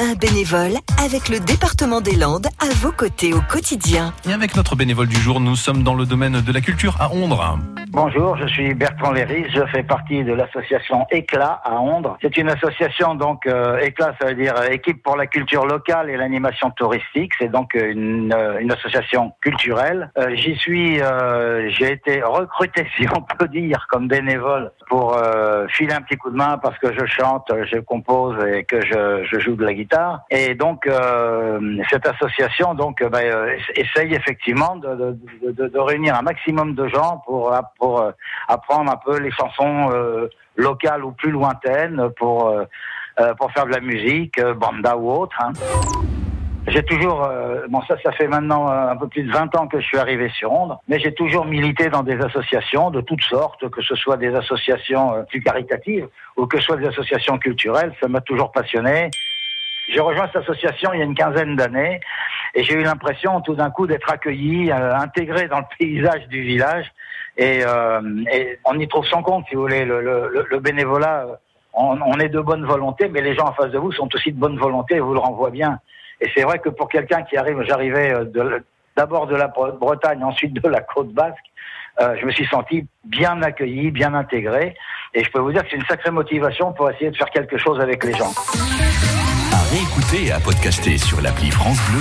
Un bénévole avec le département des Landes à vos côtés au quotidien. Et avec notre bénévole du jour, nous sommes dans le domaine de la culture à Ondres. Bonjour, je suis Bertrand Léris, je fais partie de l'association Éclat à Ondres. C'est une association, donc euh, Éclat, ça veut dire euh, équipe pour la culture locale et l'animation touristique. C'est donc une, euh, une association culturelle. Euh, J'y suis, euh, j'ai été recruté, si on peut dire, comme bénévole pour euh, filer un petit coup de main parce que je chante, je compose et que je, je joue de la guitare. Et donc euh, cette association donc euh, ben, euh, essaye effectivement de, réunir un maximum de gens pour apprendre un peu les chansons locales ou plus lointaines pour pour faire de la musique, banda ou autre. hein. J'ai toujours, bon ça, ça fait maintenant un peu plus de 20 ans que je suis arrivé sur Ondres, mais j'ai toujours milité dans des associations de toutes sortes, que ce soit des associations plus caritatives ou que ce soit des associations culturelles, ça m'a toujours passionné. J'ai rejoint cette association il y a une quinzaine d'années et j'ai eu l'impression tout d'un coup d'être accueilli, euh, intégré dans le paysage du village et, euh, on y trouve son compte, si vous voulez, le, le, le bénévolat. euh, On, est de bonne volonté, mais les gens en face de vous sont aussi de bonne volonté et vous le renvoient bien. Et c'est vrai que pour quelqu'un qui arrive, j'arrivais euh, de- d'abord de la Bre- Bretagne, ensuite de la côte basque, euh, je me suis senti bien accueilli, bien intégré. Et je peux vous dire que c'est une sacrée motivation pour essayer de faire quelque chose avec les gens. Réécouter et à podcaster sur l'appli France Bleu